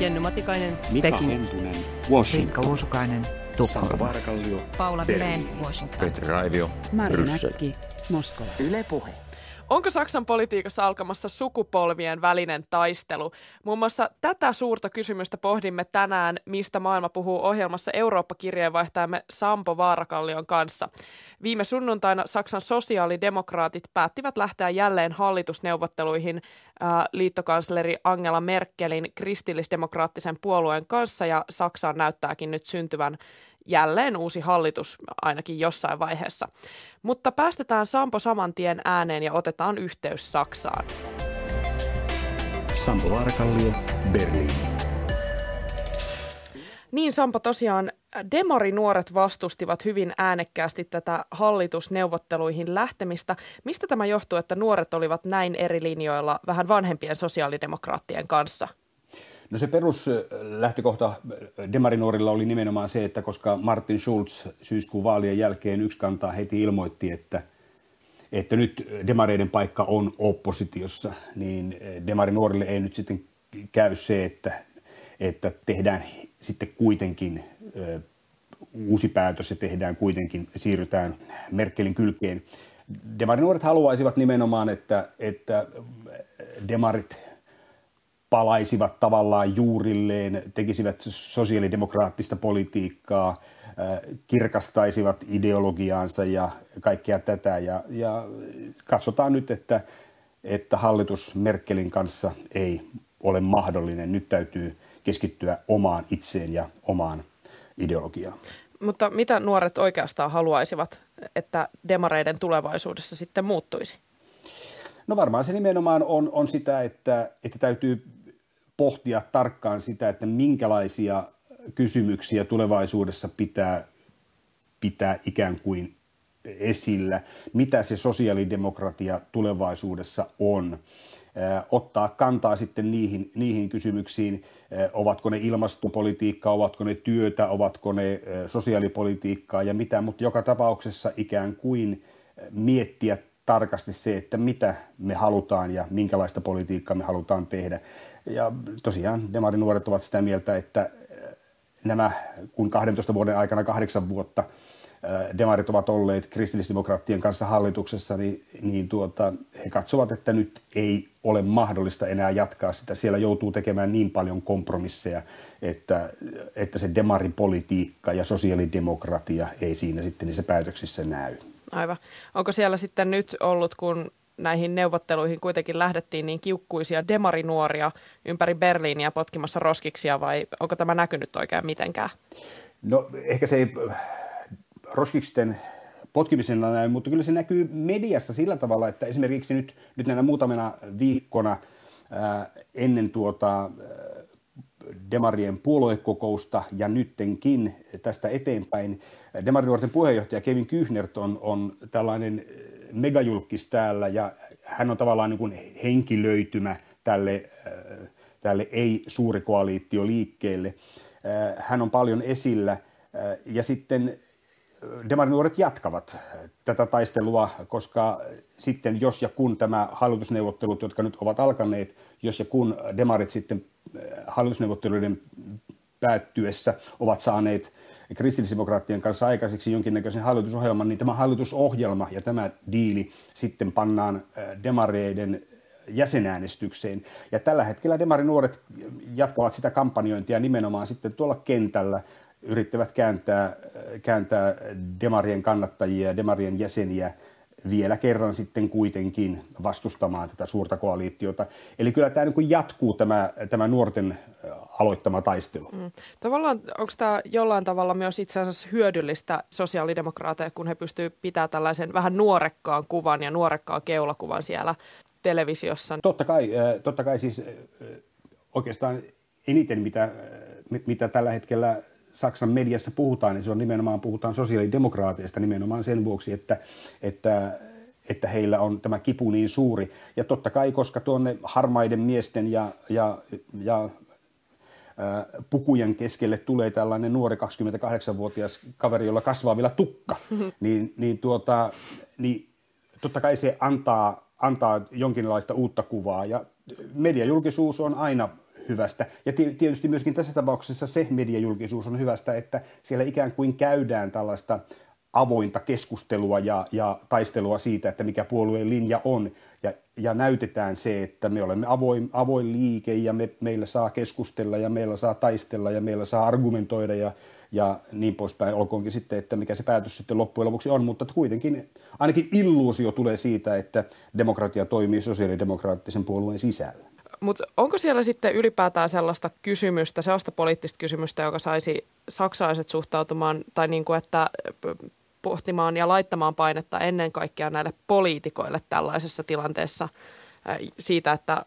Jenny Matikainen, Mika Peking. Hentunen, Riikka Washington. Uusukainen, Sampo Tukholma. Paula Vileen. Washington. Petri Raivio, Mari Bryssel. Näkki, Moskova. Yle Puhe. Onko Saksan politiikassa alkamassa sukupolvien välinen taistelu? Muun muassa tätä suurta kysymystä pohdimme tänään, mistä maailma puhuu ohjelmassa Eurooppa-kirjeenvaihtajamme Sampo Vaarakallion kanssa. Viime sunnuntaina Saksan sosiaalidemokraatit päättivät lähteä jälleen hallitusneuvotteluihin äh, liittokansleri Angela Merkelin kristillisdemokraattisen puolueen kanssa ja Saksaan näyttääkin nyt syntyvän jälleen uusi hallitus ainakin jossain vaiheessa. Mutta päästetään Sampo saman tien ääneen ja otetaan yhteys Saksaan. Sampo Varakallio, Berliini. Niin Sampo, tosiaan demarinuoret vastustivat hyvin äänekkäästi tätä hallitusneuvotteluihin lähtemistä. Mistä tämä johtuu, että nuoret olivat näin eri linjoilla vähän vanhempien sosiaalidemokraattien kanssa? No se peruslähtökohta Demarinuorilla oli nimenomaan se, että koska Martin Schulz syyskuun vaalien jälkeen yksi kantaa heti ilmoitti, että, että nyt demareiden paikka on oppositiossa, niin Demarinuorille ei nyt sitten käy se, että, että tehdään sitten kuitenkin uusi päätös ja tehdään kuitenkin, siirrytään Merkelin kylkeen. Demarinuoret haluaisivat nimenomaan, että, että demarit palaisivat tavallaan juurilleen, tekisivät sosiaalidemokraattista politiikkaa, äh, kirkastaisivat ideologiaansa ja kaikkea tätä. Ja, ja katsotaan nyt, että, että hallitus Merkelin kanssa ei ole mahdollinen. Nyt täytyy keskittyä omaan itseen ja omaan ideologiaan. Mutta mitä nuoret oikeastaan haluaisivat, että demareiden tulevaisuudessa sitten muuttuisi? No varmaan se nimenomaan on, on sitä, että, että täytyy pohtia tarkkaan sitä, että minkälaisia kysymyksiä tulevaisuudessa pitää pitää ikään kuin esillä, mitä se sosiaalidemokratia tulevaisuudessa on. Ottaa kantaa sitten niihin, niihin kysymyksiin, ovatko ne ilmastopolitiikkaa, ovatko ne työtä, ovatko ne sosiaalipolitiikkaa ja mitä, mutta joka tapauksessa ikään kuin miettiä tarkasti se, että mitä me halutaan ja minkälaista politiikkaa me halutaan tehdä. Ja tosiaan demarinuoret ovat sitä mieltä, että nämä, kun 12 vuoden aikana kahdeksan vuotta demarit ovat olleet kristillisdemokraattien kanssa hallituksessa, niin, niin tuota, he katsovat, että nyt ei ole mahdollista enää jatkaa sitä. Siellä joutuu tekemään niin paljon kompromisseja, että, että se demaripolitiikka ja sosiaalidemokratia ei siinä sitten niissä päätöksissä näy. Aivan. Onko siellä sitten nyt ollut, kun näihin neuvotteluihin kuitenkin lähdettiin niin kiukkuisia demarinuoria ympäri Berliiniä potkimassa roskiksia vai onko tämä näkynyt oikein mitenkään? No ehkä se ei roskiksten potkimisena näy, mutta kyllä se näkyy mediassa sillä tavalla, että esimerkiksi nyt, nyt näinä muutamina viikkona ää, ennen tuota ää, Demarien puoluekokousta ja nyttenkin tästä eteenpäin. Demarinuorten puheenjohtaja Kevin Kyhnert on, on tällainen megajulkis täällä ja hän on tavallaan niin kuin henkilöitymä tälle, tälle ei-suuri koaliitio liikkeelle. Hän on paljon esillä ja sitten demarinuoret jatkavat tätä taistelua, koska sitten jos ja kun tämä hallitusneuvottelut, jotka nyt ovat alkaneet, jos ja kun demarit sitten hallitusneuvotteluiden päättyessä ovat saaneet kristillisdemokraattien kanssa aikaiseksi jonkinnäköisen hallitusohjelman, niin tämä hallitusohjelma ja tämä diili sitten pannaan demareiden jäsenäänestykseen. Ja tällä hetkellä demarinuoret jatkavat sitä kampanjointia nimenomaan sitten tuolla kentällä, yrittävät kääntää, kääntää demarien kannattajia ja demarien jäseniä vielä kerran sitten kuitenkin vastustamaan tätä suurta koaliittiota. Eli kyllä tämä niin jatkuu tämä, tämä nuorten aloittama taistelu. Mm. Tavallaan onko tämä jollain tavalla myös itse asiassa hyödyllistä sosiaalidemokraateja, kun he pystyvät pitämään tällaisen vähän nuorekkaan kuvan ja nuorekkaan keulakuvan siellä televisiossa? Totta kai, totta kai siis oikeastaan eniten mitä, mitä tällä hetkellä Saksan mediassa puhutaan, niin se on nimenomaan, puhutaan sosiaalidemokraateista nimenomaan sen vuoksi, että, että, että heillä on tämä kipu niin suuri. Ja totta kai, koska tuonne harmaiden miesten ja, ja, ja ää, pukujen keskelle tulee tällainen nuori 28-vuotias kaveri, jolla kasvaa vielä tukka, niin, niin, tuota, niin totta kai se antaa, antaa jonkinlaista uutta kuvaa. Ja mediajulkisuus on aina hyvästä. Ja tietysti myöskin tässä tapauksessa se mediajulkisuus on hyvästä, että siellä ikään kuin käydään tällaista avointa keskustelua ja, ja taistelua siitä, että mikä puolueen linja on. Ja, ja näytetään se, että me olemme avoin, avoin liike ja me, meillä saa keskustella ja meillä saa taistella ja meillä saa argumentoida ja, ja niin poispäin. Olkoonkin sitten, että mikä se päätös sitten loppujen lopuksi on, mutta kuitenkin ainakin illuusio tulee siitä, että demokratia toimii sosiaalidemokraattisen puolueen sisällä. Mutta onko siellä sitten ylipäätään sellaista kysymystä, sellaista poliittista kysymystä, joka saisi saksalaiset suhtautumaan, tai niin kuin, että pohtimaan ja laittamaan painetta ennen kaikkea näille poliitikoille tällaisessa tilanteessa siitä, että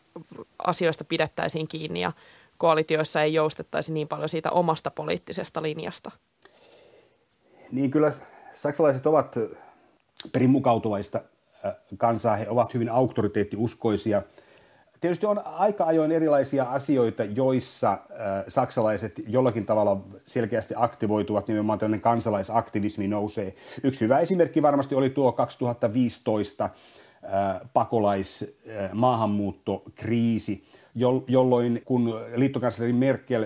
asioista pidettäisiin kiinni ja koalitioissa ei joustettaisi niin paljon siitä omasta poliittisesta linjasta? Niin kyllä saksalaiset ovat perin mukautuvaista kansaa, he ovat hyvin auktoriteettiuskoisia – Tietysti on aika ajoin erilaisia asioita, joissa äh, saksalaiset jollakin tavalla selkeästi aktivoituvat, nimenomaan tämmöinen kansalaisaktivismi nousee. Yksi hyvä esimerkki varmasti oli tuo 2015 äh, pakolais äh, jolloin kun liittokansleri Merkel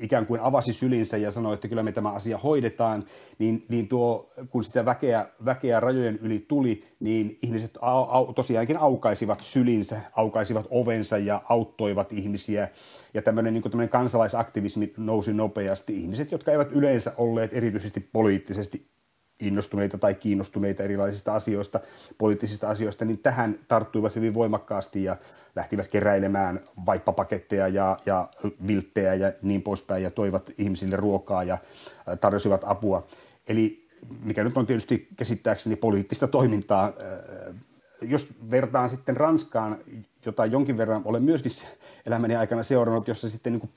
ikään kuin avasi sylinsä ja sanoi, että kyllä me tämä asia hoidetaan, niin, niin tuo, kun sitä väkeä, väkeä rajojen yli tuli, niin ihmiset au, au, tosiaankin aukaisivat sylinsä, aukaisivat ovensa ja auttoivat ihmisiä. Ja tämmöinen, niin tämmöinen kansalaisaktivismi nousi nopeasti. Ihmiset, jotka eivät yleensä olleet erityisesti poliittisesti innostuneita tai kiinnostuneita erilaisista asioista, poliittisista asioista, niin tähän tarttuivat hyvin voimakkaasti ja lähtivät keräilemään vaippapaketteja ja, ja vilttejä ja niin poispäin ja toivat ihmisille ruokaa ja tarjosivat apua. Eli mikä nyt on tietysti käsittääkseni poliittista toimintaa. Jos vertaan sitten Ranskaan, jota jonkin verran olen myöskin elämäni aikana seurannut, jossa sitten niin kuin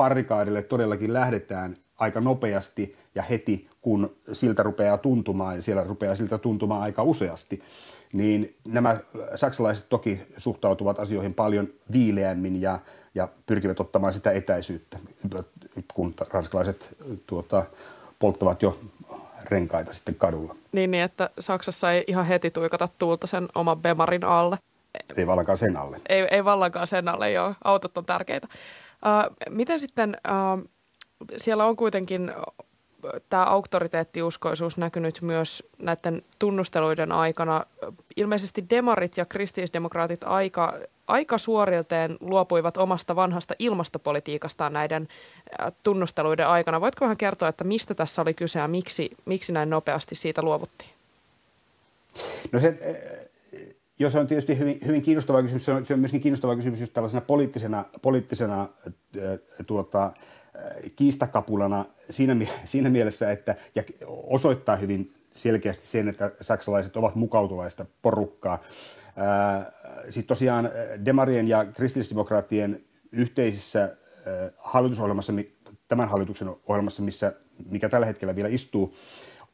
todellakin lähdetään aika nopeasti ja heti, kun siltä rupeaa tuntumaan, ja siellä rupeaa siltä tuntumaan aika useasti, niin nämä saksalaiset toki suhtautuvat asioihin paljon viileämmin ja, ja pyrkivät ottamaan sitä etäisyyttä, kun ranskalaiset tuota, polttavat jo renkaita sitten kadulla. Niin, niin, että Saksassa ei ihan heti tuikata tuulta sen oman Bemarin alle. Ei vallankaan sen alle. Ei, ei vallankaan sen alle, joo. Autot on tärkeitä. Uh, miten sitten, uh, siellä on kuitenkin tämä auktoriteettiuskoisuus näkynyt myös näiden tunnusteluiden aikana. Ilmeisesti demarit ja kristillisdemokraatit aika, aika suorilteen luopuivat omasta vanhasta ilmastopolitiikastaan näiden tunnusteluiden aikana. Voitko vähän kertoa, että mistä tässä oli kyse ja miksi, miksi näin nopeasti siitä luovuttiin? No se, jos on tietysti hyvin, hyvin kiinnostava kysymys, se on, se on myöskin kiinnostava kysymys just tällaisena poliittisena, poliittisena tuota, kiistakapulana siinä, siinä mielessä, että ja osoittaa hyvin selkeästi sen, että saksalaiset ovat mukautuvaista porukkaa. Sitten tosiaan Demarien ja kristillisdemokraattien yhteisessä hallitusohjelmassa, tämän hallituksen ohjelmassa, missä, mikä tällä hetkellä vielä istuu,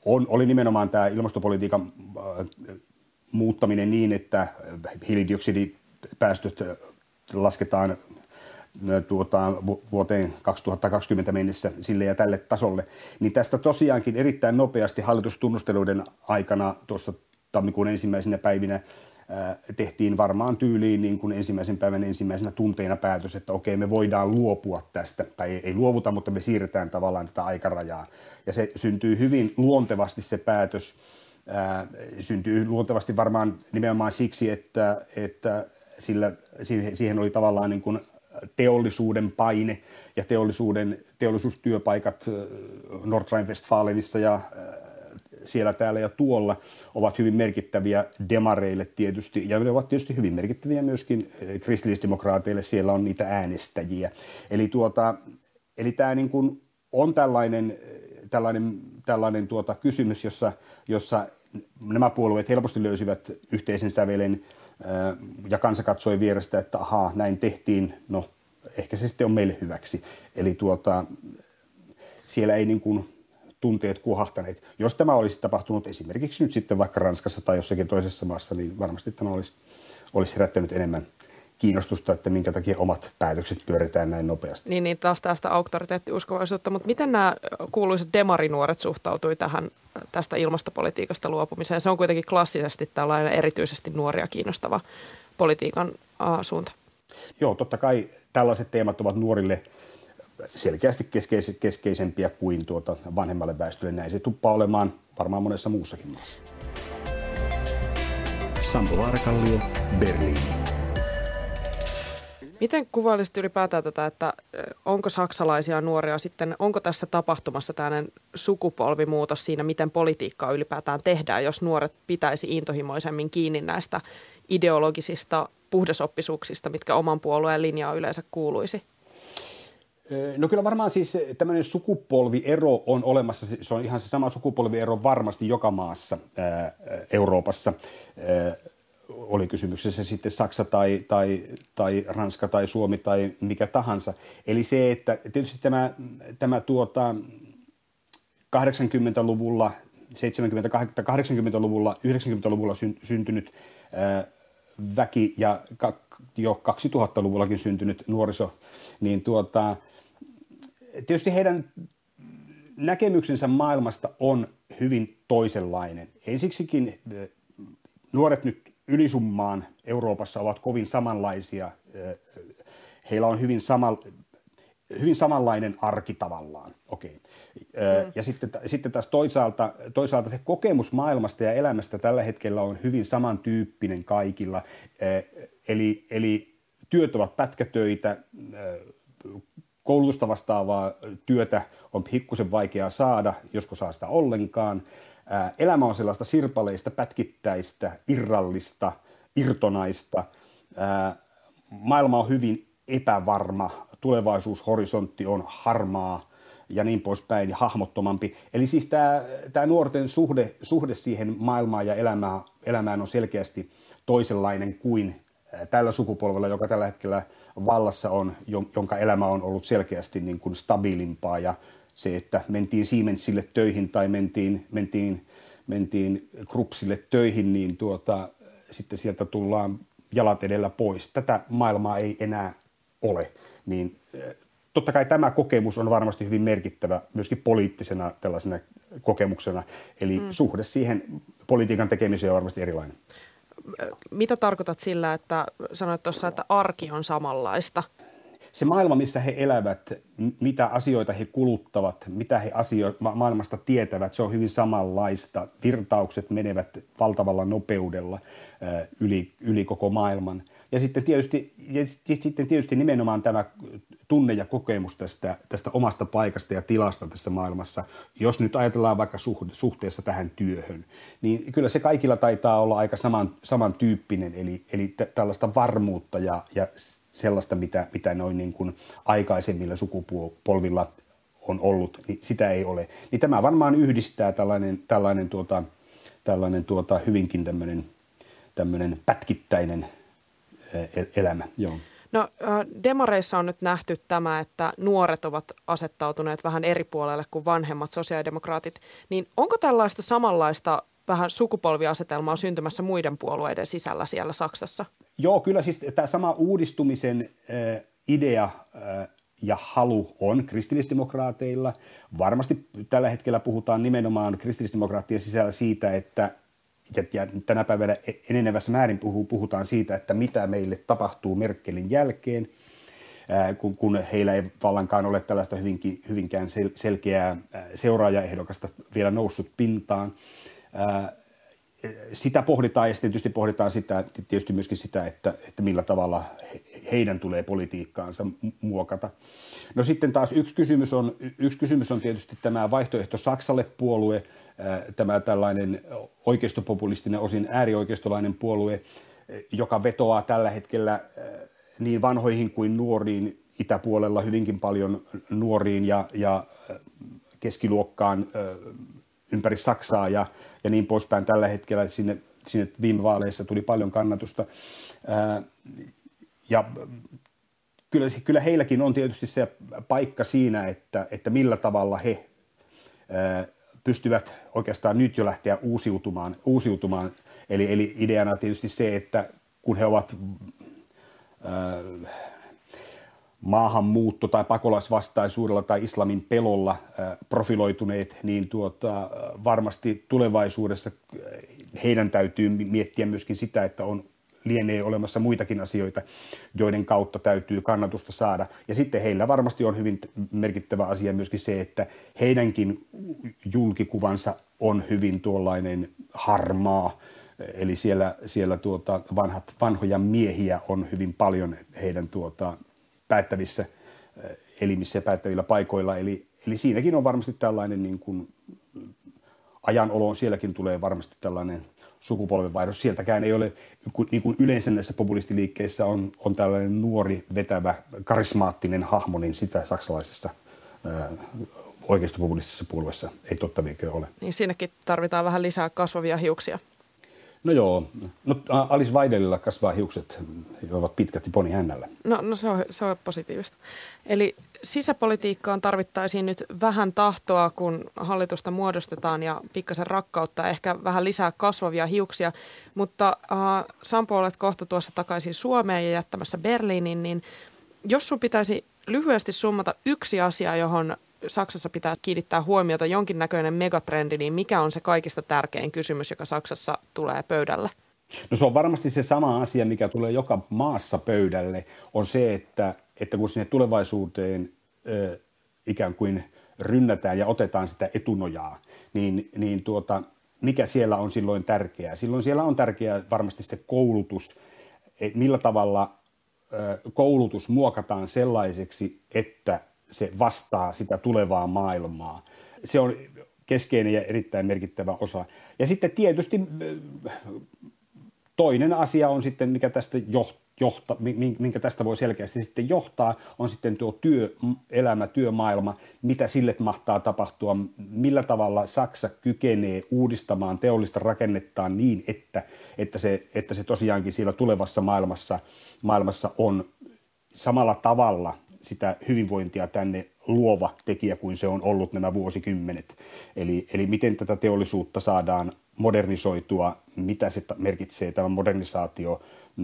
on, oli nimenomaan tämä ilmastopolitiikan muuttaminen niin, että hiilidioksidipäästöt lasketaan tuota, vuoteen 2020 mennessä sille ja tälle tasolle, niin tästä tosiaankin erittäin nopeasti hallitustunnusteluiden aikana tuossa tammikuun ensimmäisenä päivinä tehtiin varmaan tyyliin niin kuin ensimmäisen päivän ensimmäisenä tunteina päätös, että okei, me voidaan luopua tästä, tai ei, luovuta, mutta me siirretään tavallaan tätä aikarajaa. Ja se syntyy hyvin luontevasti se päätös, ää, syntyy luontevasti varmaan nimenomaan siksi, että, että sillä, siihen oli tavallaan niin kuin teollisuuden paine ja teollisuuden, teollisuustyöpaikat Nordrhein-Westfalenissa ja siellä, täällä ja tuolla ovat hyvin merkittäviä demareille tietysti, ja ne ovat tietysti hyvin merkittäviä myöskin kristillisdemokraateille, siellä on niitä äänestäjiä. Eli, tuota, eli tämä niin kuin on tällainen, tällainen, tällainen tuota kysymys, jossa, jossa nämä puolueet helposti löysivät yhteisen sävelen ja kansa katsoi vierestä, että ahaa, näin tehtiin, no ehkä se sitten on meille hyväksi. Eli tuota, siellä ei niin kuin tunteet kuohahtaneet. Jos tämä olisi tapahtunut esimerkiksi nyt sitten vaikka Ranskassa tai jossakin toisessa maassa, niin varmasti tämä olisi, olisi herättänyt enemmän kiinnostusta, että minkä takia omat päätökset pyöritään näin nopeasti. Niin, niin taas tästä auktoriteettiuskovaisuutta, mutta miten nämä kuuluiset demarinuoret suhtautui tähän tästä ilmastopolitiikasta luopumiseen? Se on kuitenkin klassisesti tällainen erityisesti nuoria kiinnostava politiikan uh, suunta. Joo, totta kai tällaiset teemat ovat nuorille selkeästi keskeis- keskeisempiä kuin tuota vanhemmalle väestölle. Näin se tuppaa olemaan varmaan monessa muussakin maassa. Sampo Varkallio, Berliini. Miten kuvailisit ylipäätään tätä, että onko saksalaisia nuoria sitten, onko tässä tapahtumassa tällainen sukupolvimuutos siinä, miten politiikkaa ylipäätään tehdään, jos nuoret pitäisi intohimoisemmin kiinni näistä ideologisista puhdasoppisuuksista, mitkä oman puolueen linjaan yleensä kuuluisi? No kyllä varmaan siis tämmöinen sukupolviero on olemassa, se on ihan se sama sukupolviero varmasti joka maassa ää, Euroopassa. Ää, oli kysymyksessä sitten Saksa tai, tai, tai Ranska tai Suomi tai mikä tahansa. Eli se, että tietysti tämä, tämä tuota, 80-luvulla, 70, 80-luvulla, 90-luvulla syntynyt ää, väki ja jo 2000-luvullakin syntynyt nuoriso, niin tuota, tietysti heidän näkemyksensä maailmasta on hyvin toisenlainen. Ensiksikin nuoret nyt ylisummaan Euroopassa ovat kovin samanlaisia. Heillä on hyvin, sama, hyvin samanlainen arki tavallaan. Okay. Mm. Ja sitten, sitten taas toisaalta, toisaalta se kokemus maailmasta ja elämästä tällä hetkellä on hyvin samantyyppinen kaikilla. Eli, eli työt ovat pätkätöitä, koulutusta vastaavaa työtä on pikkusen vaikeaa saada, joskus saa sitä ollenkaan. Elämä on sellaista sirpaleista, pätkittäistä, irrallista, irtonaista. Maailma on hyvin epävarma, tulevaisuushorisontti on harmaa ja niin poispäin ja hahmottomampi. Eli siis tämä, tämä nuorten suhde, suhde siihen maailmaan ja elämään, elämään on selkeästi toisenlainen kuin tällä sukupolvella, joka tällä hetkellä vallassa on, jonka elämä on ollut selkeästi niin kuin stabiilimpaa ja se, että mentiin Siemensille töihin tai mentiin, mentiin, mentiin Krupsille töihin, niin tuota, sitten sieltä tullaan jalat edellä pois. Tätä maailmaa ei enää ole. Niin eh, totta kai tämä kokemus on varmasti hyvin merkittävä myöskin poliittisena tällaisena kokemuksena. Eli mm. suhde siihen politiikan tekemiseen on varmasti erilainen. Mitä tarkoitat sillä, että sanoit tuossa, että arki on samanlaista? Se maailma, missä he elävät, mitä asioita he kuluttavat, mitä he asio- ma- maailmasta tietävät, se on hyvin samanlaista. Virtaukset menevät valtavalla nopeudella äh, yli, yli koko maailman. Ja sitten tietysti, ja sitten tietysti nimenomaan tämä tunne ja kokemus tästä, tästä omasta paikasta ja tilasta tässä maailmassa, jos nyt ajatellaan vaikka suhteessa tähän työhön, niin kyllä se kaikilla taitaa olla aika saman, samantyyppinen, eli, eli t- tällaista varmuutta ja, ja sellaista, mitä, mitä noin niin kuin aikaisemmilla sukupolvilla on ollut, niin sitä ei ole. Niin tämä varmaan yhdistää tällainen, tällainen, tuota, tällainen tuota, hyvinkin tämmöinen, tämmöinen pätkittäinen elämä. Joo. No demareissa on nyt nähty tämä, että nuoret ovat asettautuneet vähän eri puolelle kuin vanhemmat sosiaalidemokraatit. Niin onko tällaista samanlaista vähän sukupolviasetelmaa syntymässä muiden puolueiden sisällä siellä Saksassa? Joo, kyllä siis tämä sama uudistumisen äh, idea äh, ja halu on kristillisdemokraateilla. Varmasti tällä hetkellä puhutaan nimenomaan kristillisdemokraattien sisällä siitä, että ja, tänä päivänä enenevässä määrin puhutaan siitä, että mitä meille tapahtuu Merkelin jälkeen, äh, kun, heillä ei vallankaan ole tällaista hyvinkin, hyvinkään sel, selkeää seuraajaehdokasta vielä noussut pintaan sitä pohditaan ja sitten tietysti pohditaan sitä, tietysti myöskin sitä, että, että millä tavalla heidän tulee politiikkaansa muokata. No sitten taas yksi kysymys on, yksi kysymys on tietysti tämä vaihtoehto Saksalle puolue, tämä tällainen oikeistopopulistinen, osin äärioikeistolainen puolue, joka vetoaa tällä hetkellä niin vanhoihin kuin nuoriin, itäpuolella hyvinkin paljon nuoriin ja, ja keskiluokkaan ympäri Saksaa ja, ja niin poispäin tällä hetkellä. Sinne, sinne viime vaaleissa tuli paljon kannatusta. Ää, ja kyllä, kyllä heilläkin on tietysti se paikka siinä, että, että millä tavalla he ää, pystyvät oikeastaan nyt jo lähteä uusiutumaan. uusiutumaan. Eli, eli ideana tietysti se, että kun he ovat ää, maahanmuutto- tai pakolaisvastaisuudella tai islamin pelolla profiloituneet, niin tuota, varmasti tulevaisuudessa heidän täytyy miettiä myöskin sitä, että on lienee olemassa muitakin asioita, joiden kautta täytyy kannatusta saada. Ja sitten heillä varmasti on hyvin merkittävä asia myöskin se, että heidänkin julkikuvansa on hyvin tuollainen harmaa, Eli siellä, siellä tuota, vanhat, vanhoja miehiä on hyvin paljon heidän tuota, päättävissä elimissä ja päättävillä paikoilla. Eli, eli siinäkin on varmasti tällainen niin kuin, ajanoloon sielläkin tulee varmasti tällainen sukupolvenvaihdos. Sieltäkään ei ole, niin kuin yleensä näissä populistiliikkeissä on, on tällainen nuori, vetävä, karismaattinen hahmo, niin sitä saksalaisessa oikeistopopulistisessa puolueessa ei totta ole. Niin siinäkin tarvitaan vähän lisää kasvavia hiuksia. No joo, no Alice Weidelilla kasvaa hiukset, ovat pitkät poni hännällä. No, no se, on, se on positiivista. Eli sisäpolitiikkaan tarvittaisiin nyt vähän tahtoa, kun hallitusta muodostetaan ja pikkasen rakkautta, ehkä vähän lisää kasvavia hiuksia. Mutta äh, Sampo, olet kohta tuossa takaisin Suomeen ja jättämässä Berliinin, niin jos sun pitäisi lyhyesti summata yksi asia, johon Saksassa pitää kiinnittää huomiota jonkinnäköinen megatrendi, niin mikä on se kaikista tärkein kysymys, joka Saksassa tulee pöydälle? No se on varmasti se sama asia, mikä tulee joka maassa pöydälle, on se, että, että kun sinne tulevaisuuteen ö, ikään kuin rynnätään ja otetaan sitä etunojaa, niin, niin tuota, mikä siellä on silloin tärkeää? Silloin siellä on tärkeää varmasti se koulutus, että millä tavalla koulutus muokataan sellaiseksi, että se vastaa sitä tulevaa maailmaa. Se on keskeinen ja erittäin merkittävä osa. Ja sitten tietysti toinen asia on sitten, mikä tästä johta, minkä tästä voi selkeästi sitten johtaa, on sitten tuo työelämä, työmaailma, mitä sille mahtaa tapahtua, millä tavalla Saksa kykenee uudistamaan teollista rakennettaan niin, että, että, se, että se tosiaankin siellä tulevassa maailmassa, maailmassa on samalla tavalla sitä hyvinvointia tänne luova tekijä kuin se on ollut nämä vuosikymmenet. Eli, eli miten tätä teollisuutta saadaan modernisoitua, mitä se merkitsee tämä modernisaatio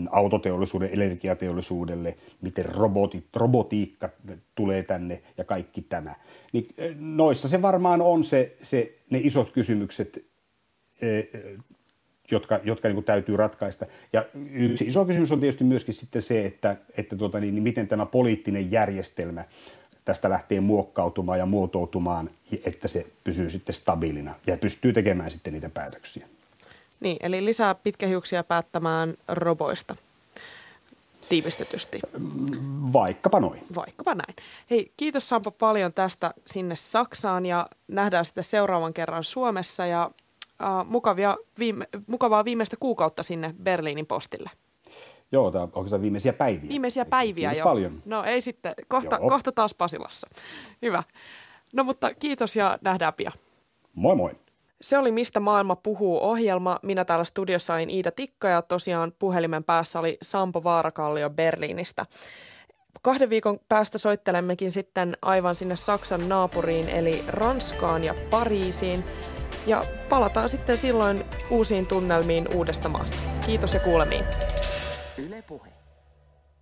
autoteollisuuden, energiateollisuudelle, miten robotit, robotiikka tulee tänne ja kaikki tämä. Niin eh, noissa se varmaan on se, se, ne isot kysymykset eh, jotka, jotka niin kuin täytyy ratkaista. Ja yksi iso kysymys on tietysti myöskin sitten se, että, että tuota, niin, niin miten tämä poliittinen järjestelmä tästä lähtee muokkautumaan ja muotoutumaan, että se pysyy sitten stabiilina ja pystyy tekemään sitten niitä päätöksiä. Niin, eli lisää pitkähiuksia päättämään roboista tiivistetysti. Vaikkapa noin. Vaikkapa näin. Hei, kiitos Sampo paljon tästä sinne Saksaan ja nähdään sitten seuraavan kerran Suomessa ja uh, mukavia viime, mukavaa viimeistä kuukautta sinne Berliinin postille. Joo, tämä onko viimeisiä päiviä? Viimeisiä päiviä jo. paljon. No ei sitten, kohta, kohta taas Pasilassa. Hyvä. No mutta kiitos ja nähdään pian. Moi moi. Se oli Mistä maailma puhuu ohjelma. Minä täällä studiossa olin Iida Tikka ja tosiaan puhelimen päässä oli Sampo Vaarakallio Berliinistä. Kahden viikon päästä soittelemmekin sitten aivan sinne Saksan naapuriin eli Ranskaan ja Pariisiin. Ja palataan sitten silloin uusiin tunnelmiin uudesta maasta. Kiitos ja kuulemiin.